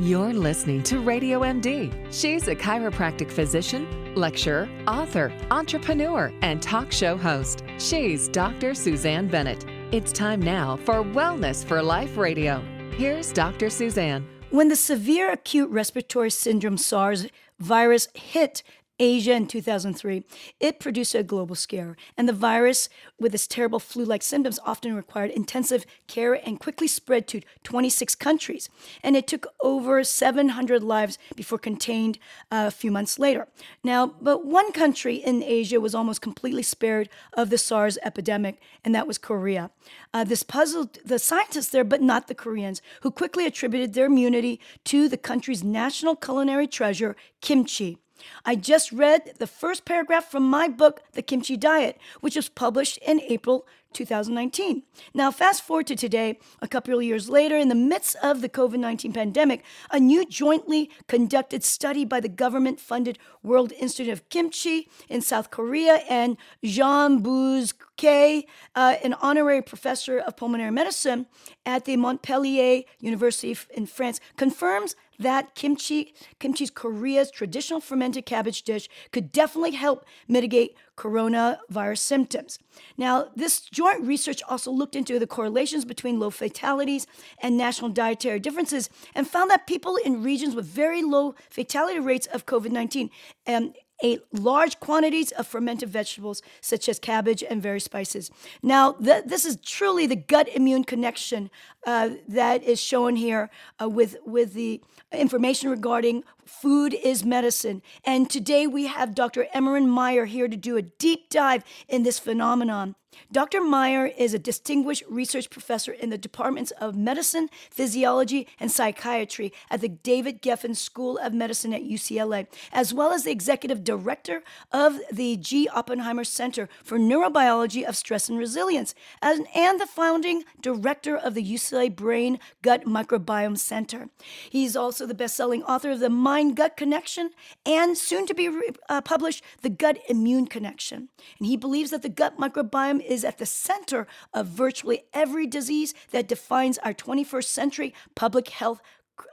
You're listening to Radio MD. She's a chiropractic physician, lecturer, author, entrepreneur, and talk show host. She's Dr. Suzanne Bennett. It's time now for Wellness for Life Radio. Here's Dr. Suzanne. When the severe acute respiratory syndrome SARS virus hit Asia in 2003, it produced a global scare, and the virus, with its terrible flu like symptoms, often required intensive care and quickly spread to 26 countries. And it took over 700 lives before contained uh, a few months later. Now, but one country in Asia was almost completely spared of the SARS epidemic, and that was Korea. Uh, this puzzled the scientists there, but not the Koreans, who quickly attributed their immunity to the country's national culinary treasure, kimchi. I just read the first paragraph from my book, The Kimchi Diet, which was published in April 2019. Now, fast forward to today, a couple of years later, in the midst of the COVID 19 pandemic, a new jointly conducted study by the government funded World Institute of Kimchi in South Korea and Jean Buz Kay, uh, an honorary professor of pulmonary medicine at the Montpellier University in France, confirms that kimchi, kimchi's Korea's traditional fermented cabbage dish, could definitely help mitigate coronavirus symptoms. Now, this joint research also looked into the correlations between low fatalities and national dietary differences and found that people in regions with very low fatality rates of COVID 19 um, ate large quantities of fermented vegetables such as cabbage and various spices. Now, th- this is truly the gut immune connection uh, that is shown here uh, with, with the information regarding food is medicine. And today we have Dr. Emeran Mayer here to do a deep dive in this phenomenon. Dr. Mayer is a distinguished research professor in the departments of medicine, physiology, and psychiatry at the David Geffen School of Medicine at UCLA, as well as the executive director of the G. Oppenheimer Center for Neurobiology of Stress and Resilience, and, and the founding director of the UCLA Brain Gut Microbiome Center. He's also the best selling author of The Mind Gut Connection and soon to be uh, published The Gut Immune Connection. And he believes that the gut microbiome is at the center of virtually every disease that defines our 21st century public health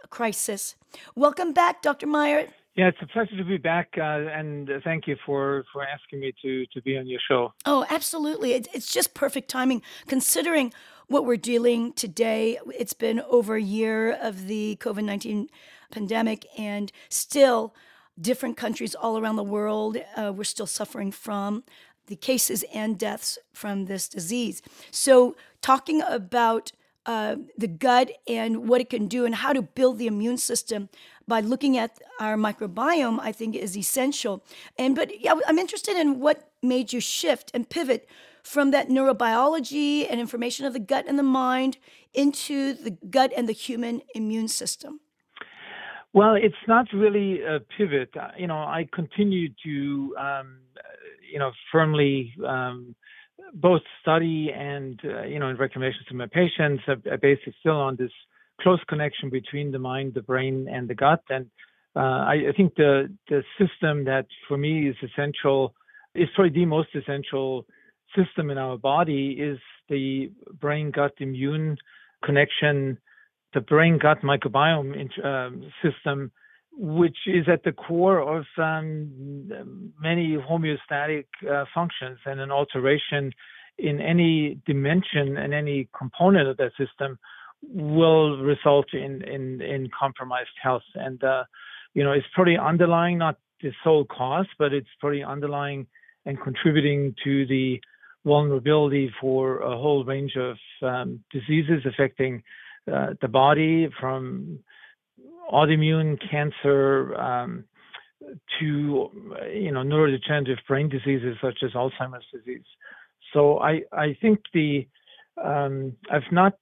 crisis. Welcome back, Dr. Mayer. Yeah, it's a pleasure to be back, uh, and thank you for for asking me to to be on your show. Oh, absolutely! It, it's just perfect timing, considering what we're dealing today. It's been over a year of the COVID nineteen pandemic, and still, different countries all around the world uh, we're still suffering from the cases and deaths from this disease. So, talking about uh, the gut and what it can do and how to build the immune system by looking at our microbiome, I think is essential. And but yeah, I'm interested in what made you shift and pivot from that neurobiology and information of the gut and the mind into the gut and the human immune system. Well, it's not really a pivot. You know, I continue to um, you know, firmly um, both study and, uh, you know, in recommendations to my patients I basically still on this close connection between the mind, the brain, and the gut. And uh, I, I, think the the system that for me is essential is probably the most essential system in our body is the brain gut immune connection, the brain gut microbiome um, system which is at the core of um, many homeostatic uh, functions and an alteration in any dimension and any component of that system will result in in, in compromised health. And uh, you know it's probably underlying not the sole cause but it's probably underlying and contributing to the vulnerability for a whole range of um, diseases affecting uh, the body from autoimmune cancer um, to you know neurodegenerative brain diseases such as Alzheimer's disease. So I I think the um, I've not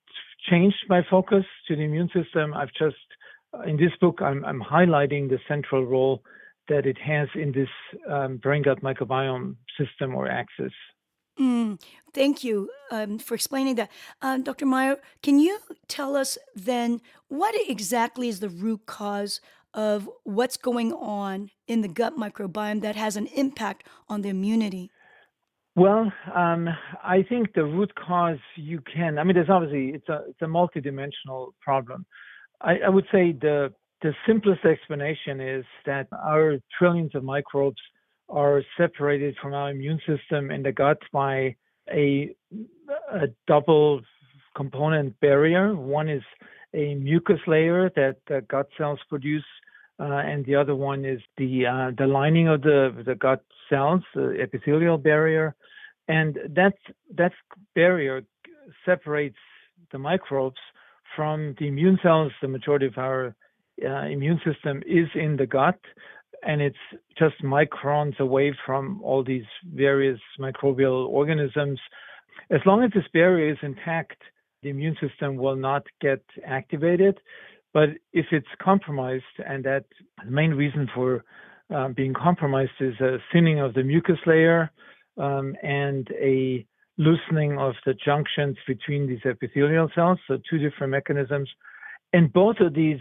changed my focus to the immune system. I've just in this book I'm, I'm highlighting the central role that it has in this um, brain gut microbiome system or axis. Mm, thank you um, for explaining that. Uh, Dr. Mayer, can you tell us then what exactly is the root cause of what's going on in the gut microbiome that has an impact on the immunity? Well, um, I think the root cause you can. I mean, there's obviously it's a it's a multidimensional problem. I, I would say the the simplest explanation is that our trillions of microbes are separated from our immune system in the gut by a, a double component barrier. One is a mucus layer that the gut cells produce, uh, and the other one is the uh, the lining of the the gut cells, the epithelial barrier, and that that barrier separates the microbes from the immune cells. The majority of our uh, immune system is in the gut, and it's just microns away from all these various microbial organisms. As long as this barrier is intact, the immune system will not get activated. But if it's compromised, and that the main reason for uh, being compromised is a thinning of the mucus layer um, and a loosening of the junctions between these epithelial cells, so two different mechanisms. And both of these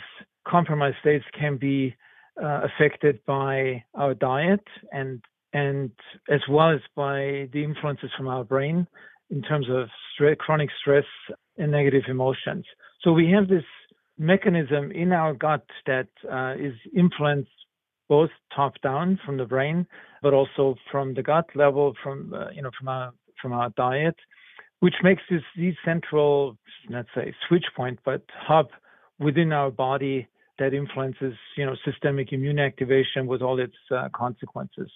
compromised states can be uh, affected by our diet and and as well as by the influences from our brain in terms of stress, chronic stress and negative emotions. So we have this mechanism in our gut that uh, is influenced both top down from the brain, but also from the gut level, from uh, you know from our from our diet, which makes this the central, let's say, switch point, but hub within our body that influences, you know, systemic immune activation with all its uh, consequences.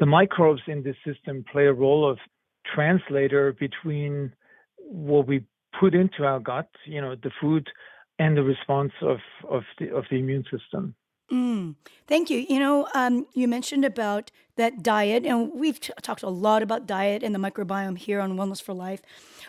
The microbes in this system play a role of translator between what we put into our gut, you know, the food, and the response of the immune system. Mm, thank you. You know, um, you mentioned about that diet, and we've t- talked a lot about diet and the microbiome here on Wellness for Life.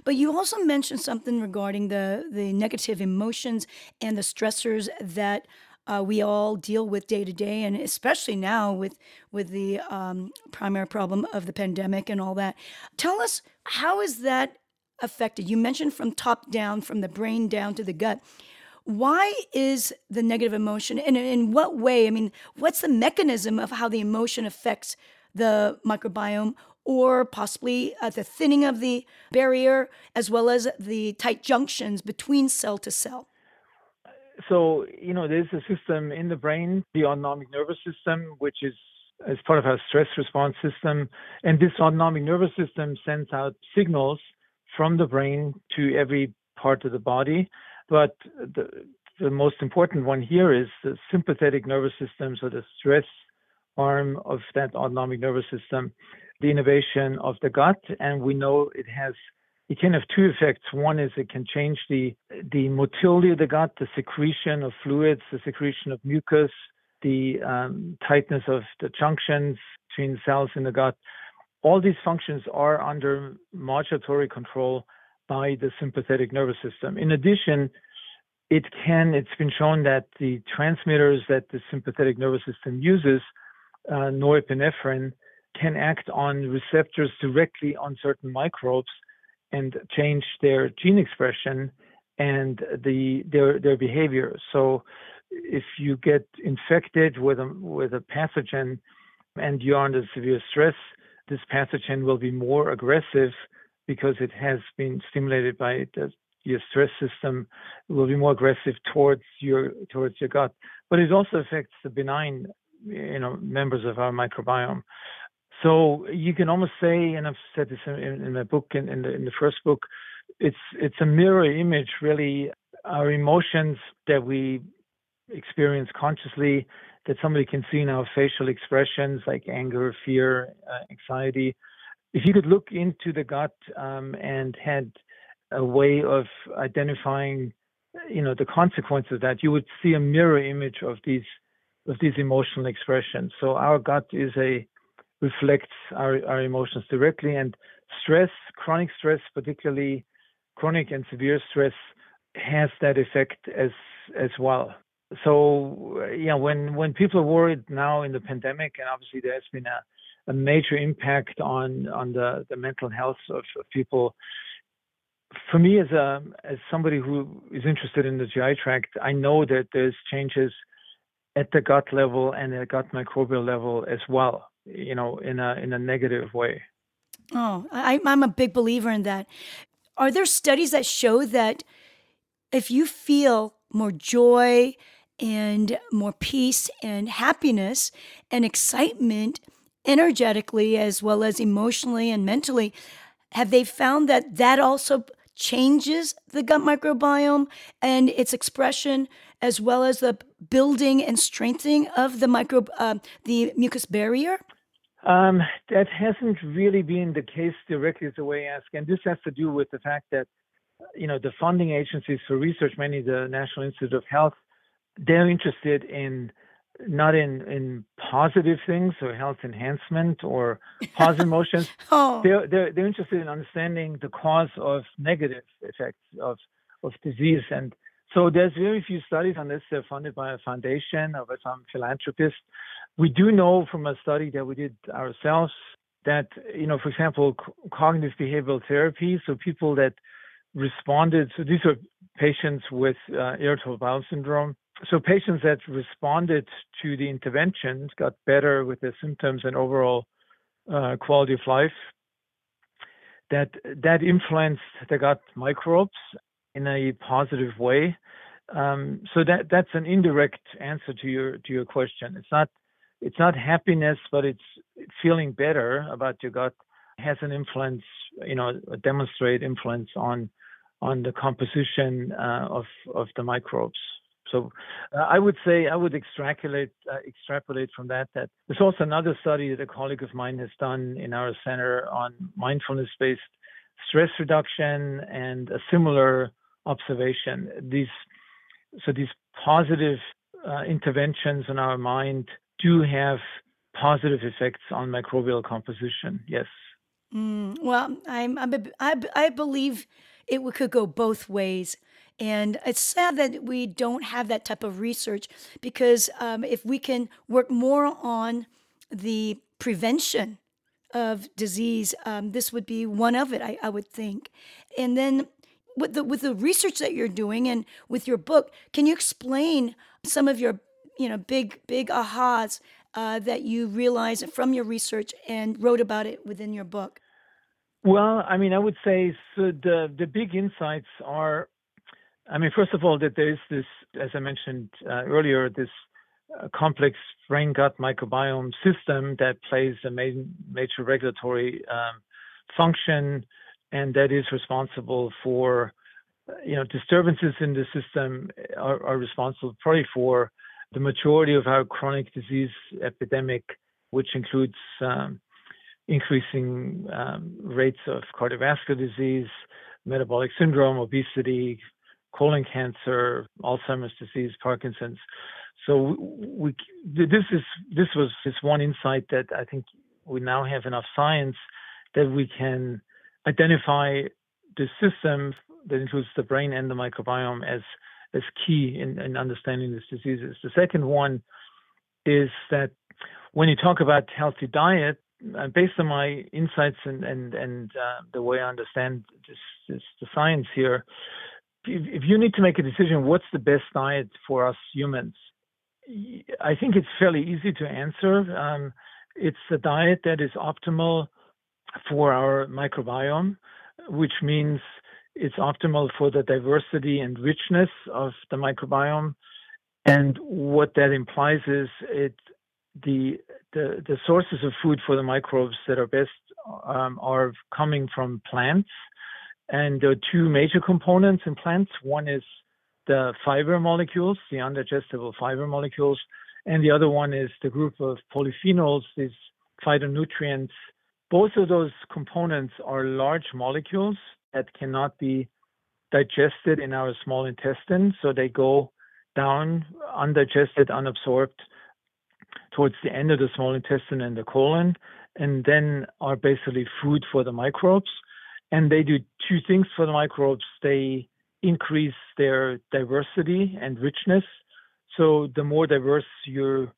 But you also mentioned something regarding the the negative emotions and the stressors that uh, we all deal with day to day, and especially now with with the um, primary problem of the pandemic and all that. Tell us how is that affected? You mentioned from top down, from the brain down to the gut. Why is the negative emotion, and in what way? I mean, what's the mechanism of how the emotion affects the microbiome, or possibly uh, the thinning of the barrier, as well as the tight junctions between cell to cell? So, you know, there's a system in the brain, the autonomic nervous system, which is as part of our stress response system. And this autonomic nervous system sends out signals from the brain to every part of the body. But the, the most important one here is the sympathetic nervous system, so the stress arm of that autonomic nervous system, the innervation of the gut. And we know it has it can have two effects. One is it can change the the motility of the gut, the secretion of fluids, the secretion of mucus, the um, tightness of the junctions between cells in the gut. All these functions are under modulatory control by the sympathetic nervous system. In addition, it can, it's been shown that the transmitters that the sympathetic nervous system uses, uh, norepinephrine, can act on receptors directly on certain microbes and change their gene expression and the their their behavior. So if you get infected with a with a pathogen and you're under severe stress, this pathogen will be more aggressive because it has been stimulated by the, your stress system will be more aggressive towards your towards your gut. But it also affects the benign you know members of our microbiome. So you can almost say and i've said this in, in my book in, in, the in the first book it's it's a mirror image really our emotions that we experience consciously that somebody can see in our facial expressions like anger fear uh, anxiety if you could look into the gut um, and had a way of identifying, you know, the consequences of that, you would see a mirror image of these of these emotional expressions. So our gut is a reflects our, our emotions directly, and stress, chronic stress, particularly chronic and severe stress, has that effect as as well. So yeah, when when people are worried now in the pandemic, and obviously there has been a a major impact on on the, the mental health of, of people. For me, as a as somebody who is interested in the GI tract, I know that there's changes at the gut level and the gut microbial level as well. You know, in a in a negative way. Oh, I, I'm a big believer in that. Are there studies that show that if you feel more joy and more peace and happiness and excitement energetically as well as emotionally and mentally have they found that that also changes the gut microbiome and its expression as well as the building and strengthening of the micro uh, the mucus barrier? Um, that hasn't really been the case directly the way I ask. And this has to do with the fact that you know the funding agencies for research many the national institute of health they're interested in not in in positive things or health enhancement or positive emotions. oh. They're, they're they're interested in understanding the cause of negative effects of of disease, and so there's very few studies on this. They're funded by a foundation or by some philanthropist. We do know from a study that we did ourselves that you know, for example, c- cognitive behavioral therapy. So people that responded. So these are patients with uh, irritable bowel syndrome so patients that responded to the interventions got better with their symptoms and overall uh, quality of life. That that influenced the gut microbes in a positive way. Um, so that that's an indirect answer to your to your question. It's not it's not happiness, but it's feeling better about your gut has an influence, you know, demonstrate influence on on the composition uh, of of the microbes. So uh, I would say I would extrapolate uh, extrapolate from that that there's also another study that a colleague of mine has done in our center on mindfulness-based stress reduction and a similar observation. These so these positive uh, interventions in our mind do have positive effects on microbial composition. Yes. Mm, well, I'm, I'm a, I, I believe it could go both ways. And it's sad that we don't have that type of research because um, if we can work more on the prevention of disease, um, this would be one of it, I, I would think. And then with the with the research that you're doing and with your book, can you explain some of your you know big big ahas uh, that you realized from your research and wrote about it within your book? Well, I mean, I would say so the the big insights are I mean, first of all, that there is this, as I mentioned uh, earlier, this uh, complex brain gut microbiome system that plays a major regulatory um, function, and that is responsible for, uh, you know, disturbances in the system are, are responsible probably for the majority of our chronic disease epidemic, which includes um, increasing um, rates of cardiovascular disease, metabolic syndrome, obesity, colon cancer, Alzheimer's disease, Parkinson's. So we, this is this was this one insight that I think we now have enough science that we can identify the system that includes the brain and the microbiome as as key in, in understanding these diseases. The second one is that when you talk about healthy diet, based on my insights and and and uh, the way I understand the science here, if you need to make a decision, what's the best diet for us humans? I think it's fairly easy to answer. Um, it's a diet that is optimal for our microbiome, which means it's optimal for the diversity and richness of the microbiome. And what that implies is it the the, the sources of food for the microbes that are best um, are coming from plants and are two major components in plants. One is the fiber molecules, the undigestible fiber molecules, and the other one is the group of polyphenols, these phytonutrients. Both of those components are large molecules that cannot be digested in our small intestine, so they go down undigested, unabsorbed towards the end of the small intestine and the colon, and then are basically food for the microbes and they do two things for the microbes. They increase their diversity and richness. So the more diverse your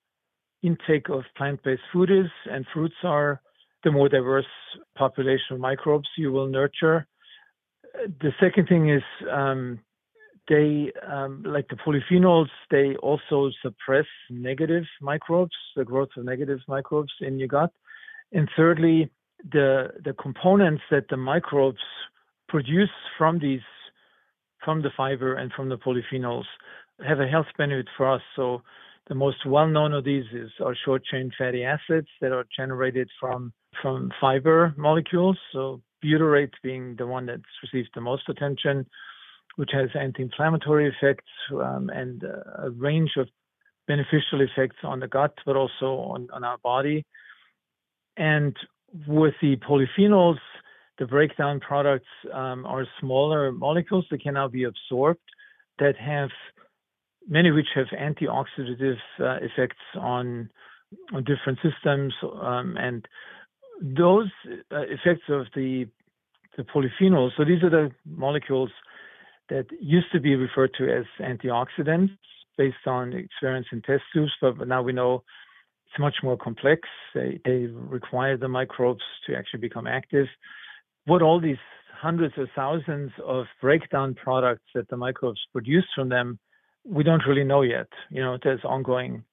intake of plant-based food is and fruits are, the more diverse population of microbes you will nurture. The second thing is um, they, um, like the polyphenols, they also suppress negative microbes, the growth of negative microbes in your gut. And thirdly, the the components that the microbes produce from these from the fiber and from the polyphenols have a health benefit for us. So the most well-known of these is our short-chain fatty acids that are generated from from fiber molecules. So butyrate being the one that's received the most attention, which has anti-inflammatory effects um, and a range of beneficial effects on the gut, but also on, on our body. And with the polyphenols, the breakdown products um, are smaller molecules that can now be absorbed that have many of which have antioxidative uh, effects on different systems um, and those uh, effects of the polyphenols so these are the molecules that used to be referred to as antioxidants based on experience in test tubes but now we know it's much more complex they, they require the microbes to actually become active what all these hundreds of thousands of breakdown products that the microbes produce from them we don't really know yet. You know, there's ongoing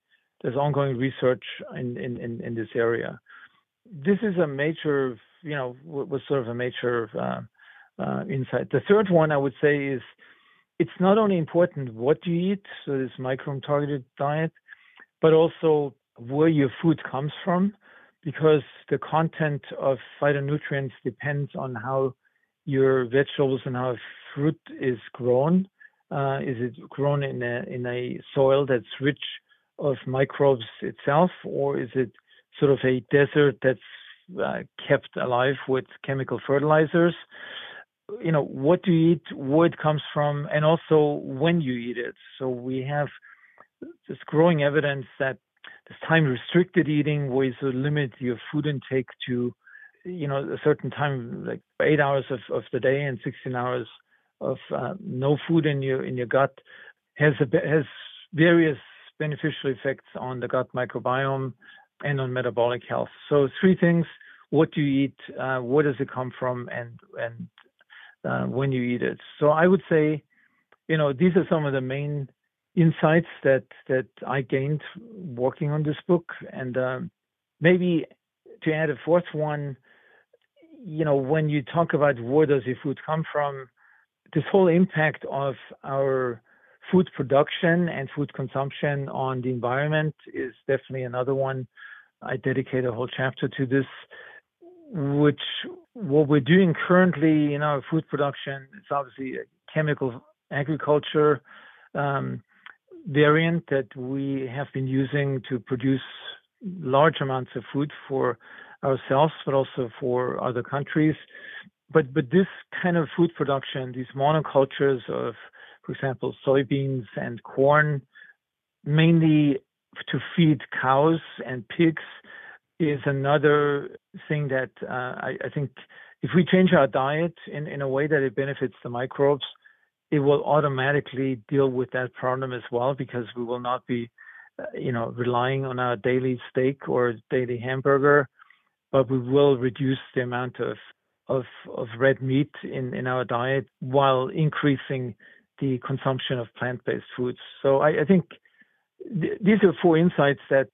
there's ongoing research in in in, in this area. This is a major, you know, was sort of a major uh, uh, insight. The third one I would say is it's not only important what you eat, so this microbiome targeted diet, but also where your food comes from, because the content of phytonutrients depends on how your vegetables and how fruit is grown. Uh, is it grown in a in a soil that's rich of microbes itself, or is it sort of a desert that's uh, kept alive with chemical fertilizers? You know, what do you eat, where it comes from, and also when you eat it. So we have this growing evidence that this time restricted eating, where you sort of limit your food intake to, you know, a certain time, like eight hours of, of the day and 16 hours of uh, no food in your in your gut has a, has various beneficial effects on the gut microbiome and on metabolic health. So three things: what do you eat, uh, where does it come from, and and uh, when you eat it. So I would say, you know, these are some of the main insights that I gained working on this book, and um, maybe to add a fourth one, you know, when you talk about where does your food come from, this whole impact of our food production and food consumption on the environment is definitely another one. I dedicate a whole chapter to this, which what we're doing currently in our food production, it's obviously chemical agriculture um, variant that we have been using to produce large amounts of food for ourselves, but also for other countries. But but this kind of food production, these monocultures of, for example, soybeans and corn, mainly to feed cows and pigs, is another thing that uh, I, I, think if we change our diet in, in a way that it benefits the microbes, it will automatically deal with that problem as well because we will not be, uh, you know, relying on our daily steak or daily hamburger, but we will reduce the amount of of, of red meat in, in our diet while increasing the consumption of plant-based foods. So I, I think th- these are four insights that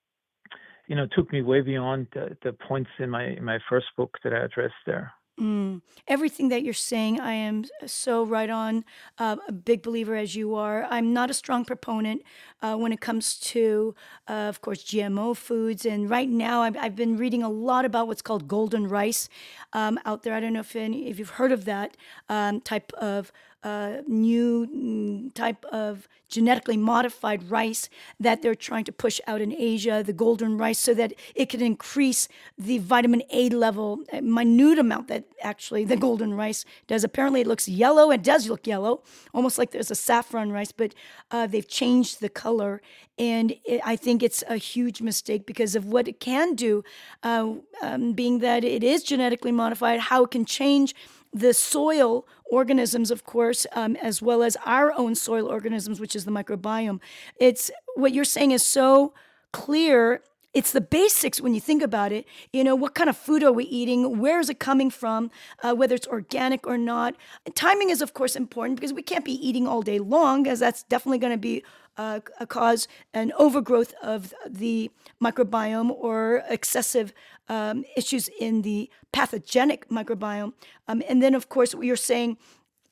you know took me way beyond the, the points in my in my first book that I addressed there. Mm. Everything that you're saying, I am so right on. Uh, a big believer as you are. I'm not a strong proponent uh, when it comes to, uh, of course, GMO foods. And right now, I've, I've, been reading a lot about what's called golden rice um, out there. I don't know if any, if you've heard of that um, type of uh, new mm, type of genetically modified rice that they're trying to push out in Asia, the golden rice, so that it can increase the vitamin A level, a minute amount that actually the golden rice does. Apparently, it looks yellow. It does look yellow, almost like there's a saffron rice, but uh, they've changed the color. And it, I think it's a huge mistake because of what it can do, uh, um, being that it is genetically modified, how it can change the soil organisms, of course, um, as well as our own soil organisms, which is the microbiome. It's what you're saying is so clear. It's the basics when you think about it. You know, what kind of food are we eating? Where is it coming from? Uh, whether it's organic or not. Timing is, of course, important because we can't be eating all day long, as that's definitely going to be uh, cause an overgrowth of the microbiome or excessive um, issues in the pathogenic microbiome. Um, and then, of course, you're saying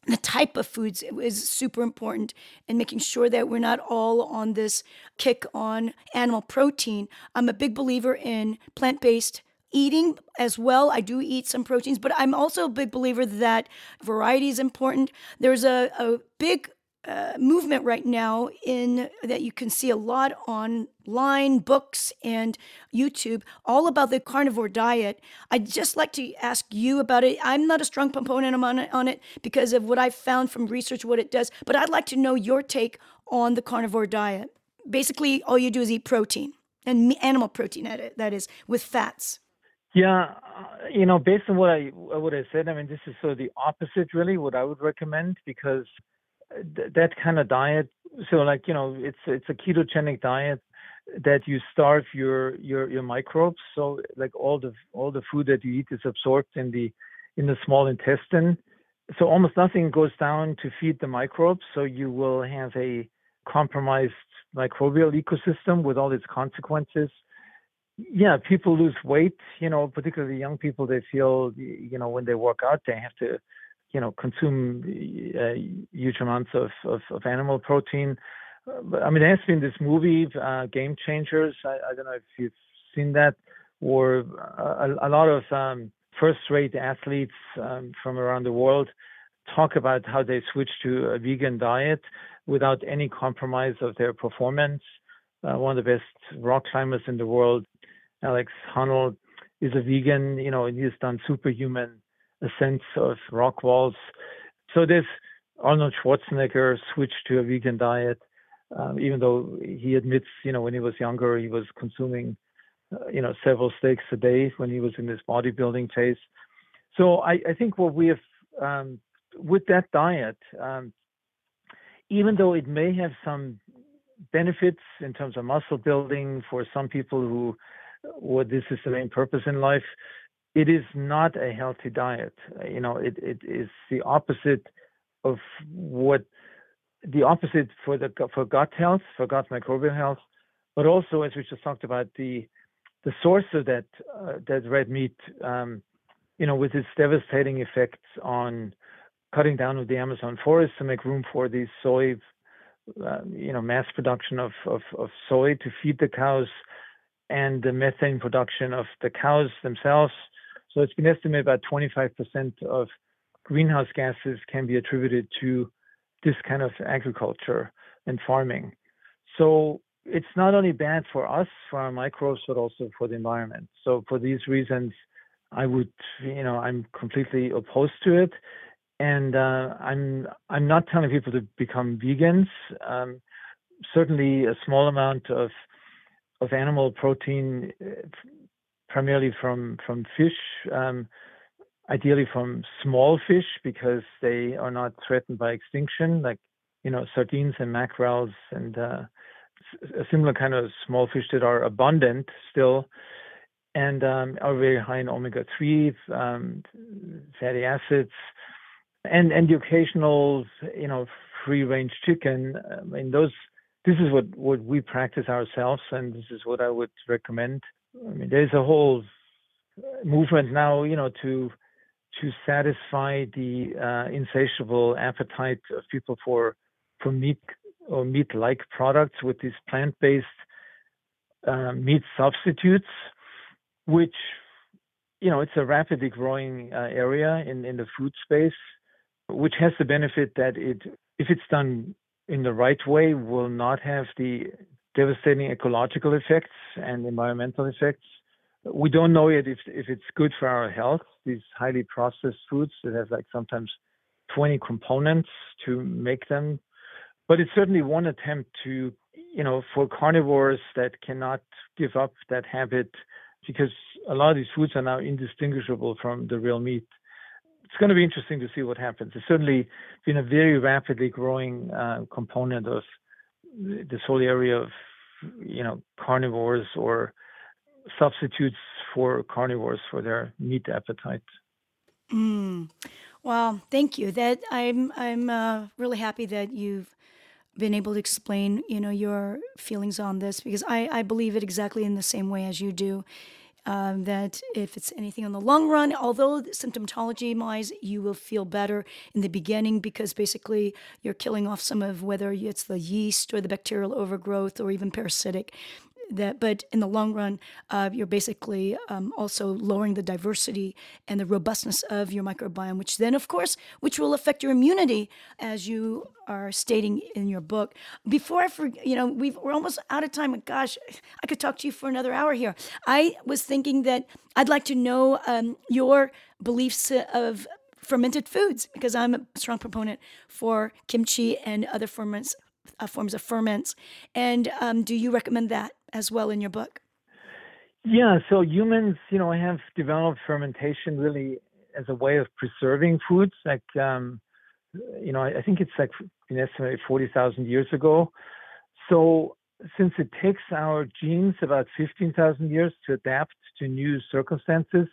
the type of foods is super important and making sure that we're not all on this kick on animal protein. I'm a big believer in plant based eating as well. I do eat some proteins, but I'm also a big believer that variety is important. There's a, a big uh, movement right now in that you can see a lot online books and YouTube all about the carnivore diet. I'd just like to ask you about it. I'm not a strong proponent on it, on it because of what I've found from research what it does, but I'd like to know your take on the carnivore diet. Basically, all you do is eat protein and animal protein that is with fats. Yeah, uh, you know, based on what I what I said, I mean, this is sort of the opposite, really, what I would recommend because th- that kind of diet. So, like, you know, it's it's a ketogenic diet that you starve your your your microbes. So, like, all the all the food that you eat is absorbed in the in the small intestine. So, almost nothing goes down to feed the microbes. So, you will have a compromised microbial ecosystem with all its consequences yeah, people lose weight, you know, particularly young people, they feel, you know, when they work out, they have to, you know, consume uh, huge amounts of, animal protein. Uh, I mean, there has been this movie, uh, Game Changers. I, don't know if you've seen that, or a, a lot of um, first rate athletes um, from around the world talk about how they switch to a vegan diet without any compromise of their performance. Uh, one of the best rock climbers in the world Alex Honnold is a vegan, you know, and he's done superhuman ascents of rock walls. So this Arnold Schwarzenegger switched to a vegan diet, um, even though he admits, you know, when he was younger, he was consuming, uh, you know, several steaks a day when he was in his bodybuilding phase. So I, I think what we have um, with that diet, um, even though it may have some benefits in terms of muscle building for some people who what this is the main purpose in life, it is not a healthy diet. You know, it, it is the opposite of what the opposite for the for gut health, for gut microbial health, but also as we just talked about the the source of that uh, that red meat, um, you know, with its devastating effects on cutting down of the Amazon forest to make room for the soy, uh, you know, mass production of, of, of soy to feed the cows, and the methane production of the cows themselves. So it's been estimated about 25% of greenhouse gases can be attributed to this kind of agriculture and farming. So it's not only bad for us, for our microbes, but also for the environment. So for these reasons, I would, you know, I'm completely opposed to it, and uh, I'm I'm not telling people to become vegans. Um, certainly, a small amount of of animal protein, uh, primarily from from fish, um, ideally from small fish because they are not threatened by extinction, like you know sardines and mackerels and uh, a similar kind of small fish that are abundant still and um, are very high in omega-3 um, fatty acids and and the occasional you know free range chicken i mean those this is what, what we practice ourselves, and this is what I would recommend. I mean, there's a whole movement now, you know, to to satisfy the uh, insatiable appetite of people for for meat or meat-like products with these plant-based uh, meat substitutes, which you know it's a rapidly growing uh, area in in the food space, which has the benefit that it if it's done in the right way will not have the devastating ecological effects and environmental effects. We don't know yet if, if it's good for our health, these highly processed foods that have like sometimes 20 components to make them. But it's certainly one attempt to, you know, for carnivores that cannot give up that habit because a lot of these foods are now indistinguishable from the real meat it's going to be interesting to see what happens. It's certainly been a very rapidly growing uh, component of this whole area of you know carnivores or substitutes for carnivores for their meat appetite. Mm. Well, thank you. That I'm I'm uh, really happy that you've been able to explain you know your feelings on this because I I believe it exactly in the same way as you do. Um, that if it's anything in the long run, although symptomatology wise, you will feel better in the beginning because basically you're killing off some of whether it's the yeast or the bacterial overgrowth or even parasitic that but in the long run uh, you're basically um, also lowering the diversity and the robustness of your microbiome which then of course which will affect your immunity as you are stating in your book. Before i forget you know we are almost out of time gosh i could talk to you for another hour here. I was thinking that i'd like to know um, your beliefs of fermented foods because i'm a strong proponent for kimchi and other ferments uh, forms of ferments. And um, do you recommend that as well in your book? Yeah, so humans, you know, have developed fermentation really as a way of preserving foods. Like, um, you know, I, think it's like an estimated 40,000 years ago. So since it takes our genes about 15,000 years to adapt to new circumstances,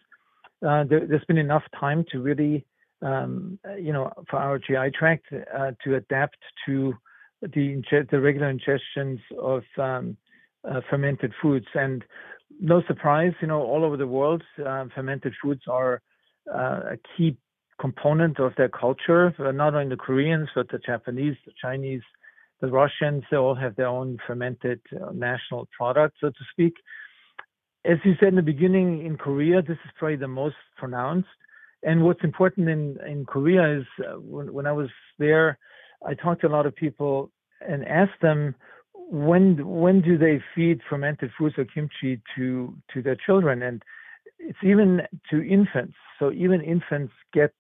uh, there, has been enough time to really, um, you know, for our GI tract uh, to adapt to the, the regular ingestions of um, uh, fermented foods. And no surprise, you know, all over the world, uh, fermented foods are uh, a key component of their culture. Not only the Koreans, but the Japanese, the Chinese, the Russians, they all have their own fermented uh, national product, so to speak. As you said in the beginning, in Korea, this is probably the most pronounced. And what's important in, in Korea is uh, when, when I was there, I talked to a lot of people and asked them when when do they feed fermented foods or kimchi to to their children? And it's even to infants. So even infants get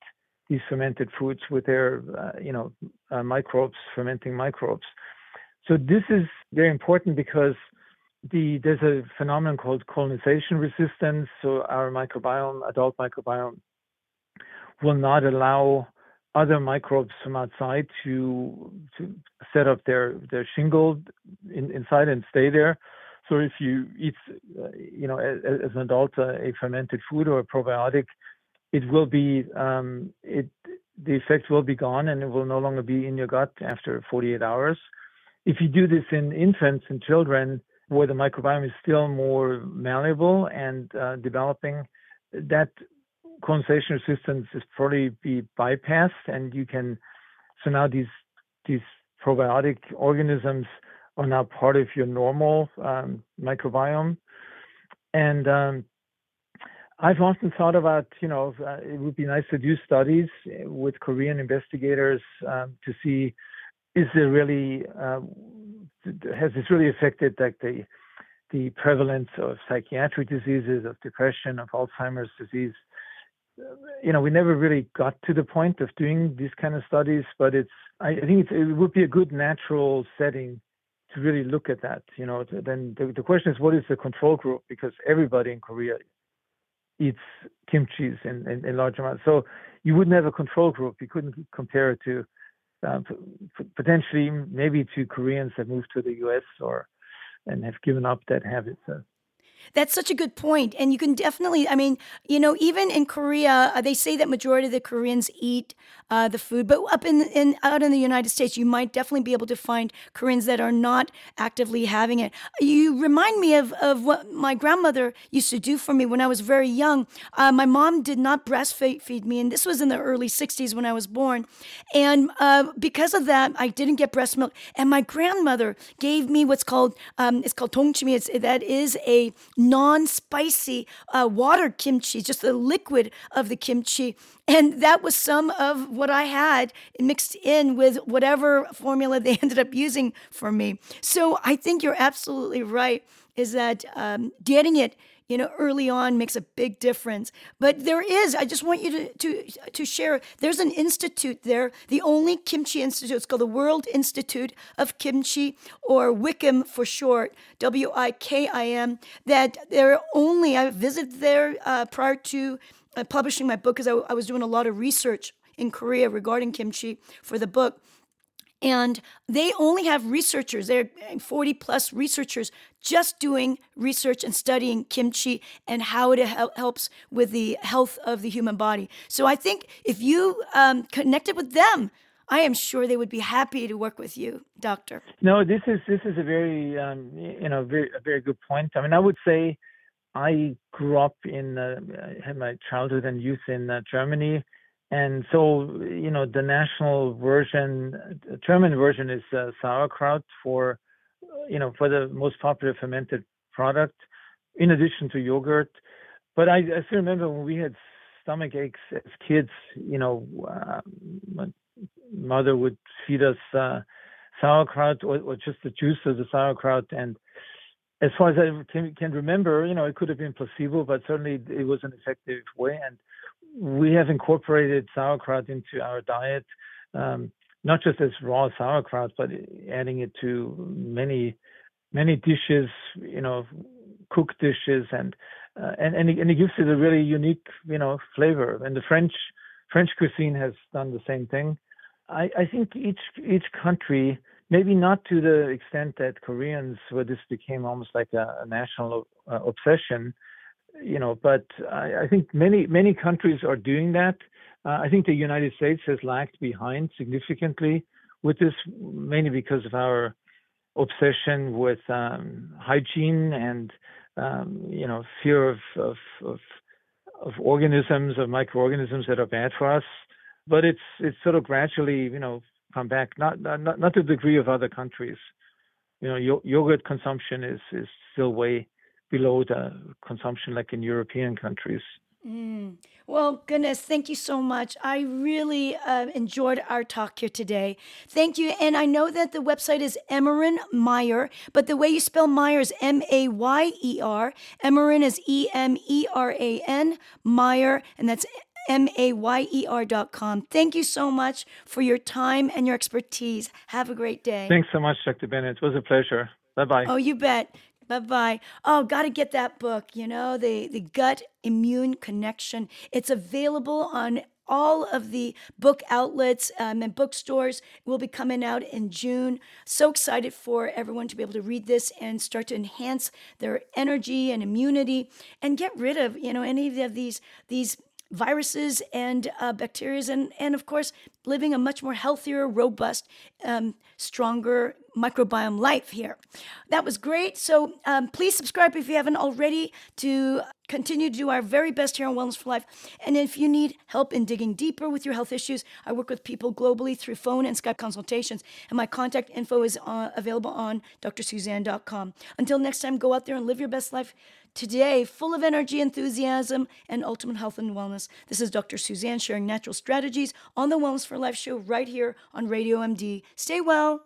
these fermented foods with their uh, you know uh, microbes fermenting microbes. So this is very important because the there's a phenomenon called colonization resistance. So our microbiome adult microbiome will not allow other microbes from outside to to set up their their shingle in, inside and stay there. So if you eat, uh, you know, as, as, an adult, uh, a fermented food or a probiotic, it will be um, it the effect will be gone and it will no longer be in your gut after 48 hours. If you do this in infants and children, where the microbiome is still more malleable and uh, developing, that colonization resistance is probably be bypassed, and you can. So now these these probiotic organisms are now part of your normal um, microbiome, and um, I've often thought about, you know, uh, it would be nice to do studies with Korean investigators um, to see is there really uh, has this really affected like the the prevalence of psychiatric diseases, of depression, of Alzheimer's disease you know, we never really got to the point of doing these kind of studies, but it's, I think it would be a good natural setting to really look at that. You know, then the, the question is, what is the control group? Because everybody in Korea eats kimchi in, in, in large amounts. So you wouldn't have a control group. You couldn't compare it to uh, potentially maybe to Koreans that moved to the U.S. or and have given up that habit. So. That's such a good point. And you can definitely, I mean, you know, even in Korea, uh, they say that majority of the Koreans eat uh, the food, but up in, in out in the United States, you might definitely be able to find Koreans that are not actively having it. You remind me of, of what my grandmother used to do for me when I was very young. Uh, my mom did not breastfeed me, and this was in the early 60s when I was born. And uh, because of that, I didn't get breast milk. And my grandmother gave me what's called, um, it's called tongchimi. It's, that is a non spicy uh, water kimchi, just the liquid of the kimchi. And that was some of what I had mixed in with whatever formula they ended up using for me. So I think you're absolutely right, is that um, getting it you know early on makes a big difference. But there is i just want you to to to share there's an institute there the only kimchi institute it's called the world institute of kimchi or WIKIM for short w-i-k-i-m that they're only i visited there uh, prior to uh, publishing my book because I, I was doing a lot of research in korea regarding kimchi for the book and they only have researchers, they're 40 plus researchers just doing research and studying kimchi and how it helps with the health of the human body. So I think if you um, connected with them, I am sure they would be happy to work with you, doctor. No, this is this is a very um, you know very a very good point. I mean, I would say I grew up in, uh, had my childhood and youth in uh, Germany. And so, you know, the national version, German version is uh, sauerkraut for, you know, for the most popular fermented product, in addition to yogurt. But I, I still remember when we had stomach aches as kids, you know, uh, my mother would feed us uh, sauerkraut or, or, just the juice of the sauerkraut. And as far as I can, can, remember, you know, it could have been placebo, but certainly it was an effective way. And we have incorporated sauerkraut into our diet, um, not just as raw sauerkraut, but adding it to many, many dishes, you know, cooked dishes, and uh, and and it, and it gives it a really unique, you know, flavor. And the French French cuisine has done the same thing. I, I think each each country, maybe not to the extent that Koreans, where this became almost like a, a national uh, obsession, you know, but I, I, think many many countries are doing that. Uh, I think the United States has lagged behind significantly with this, mainly because of our obsession with um, hygiene and um, you know fear of, of, of of organisms of microorganisms that are bad for us. But it's it's sort of gradually you know come back, not not not to the degree of other countries. You know, yogurt consumption is is still way below the consumption like in European countries. Mm. Well, goodness, thank you so much. I really uh, enjoyed our talk here today. Thank you. And I know that the website is Emeran Mayer, but the way you spell Mayer is M A Y E R. Emeran is E M E R A N, Mayer, and that's M A Y E R dot com. Thank you so much for your time and your expertise. Have a great day. Thanks so much, Dr. Bennett. It was a pleasure. Bye bye. Oh, you bet. Bye. Oh, got to get that book, you know, the, the gut immune connection. It's available on all of the book outlets um, and bookstores will be coming out in June. So excited for everyone to be able to read this and start to enhance their energy and immunity and get rid of, you know, any of these these viruses and uh, bacteria, and, and of course, living a much more healthier, robust, um, stronger microbiome life here. That was great. So um, please subscribe if you haven't already to continue to do our very best here on Wellness for Life. And if you need help in digging deeper with your health issues, I work with people globally through phone and Skype consultations. And my contact info is uh, available on drsusanne.com. Until next time, go out there and live your best life today, full of energy, enthusiasm, and ultimate health and wellness. This is Dr. Susanne sharing natural strategies on the Wellness for Life show right here on Radio MD. Stay well.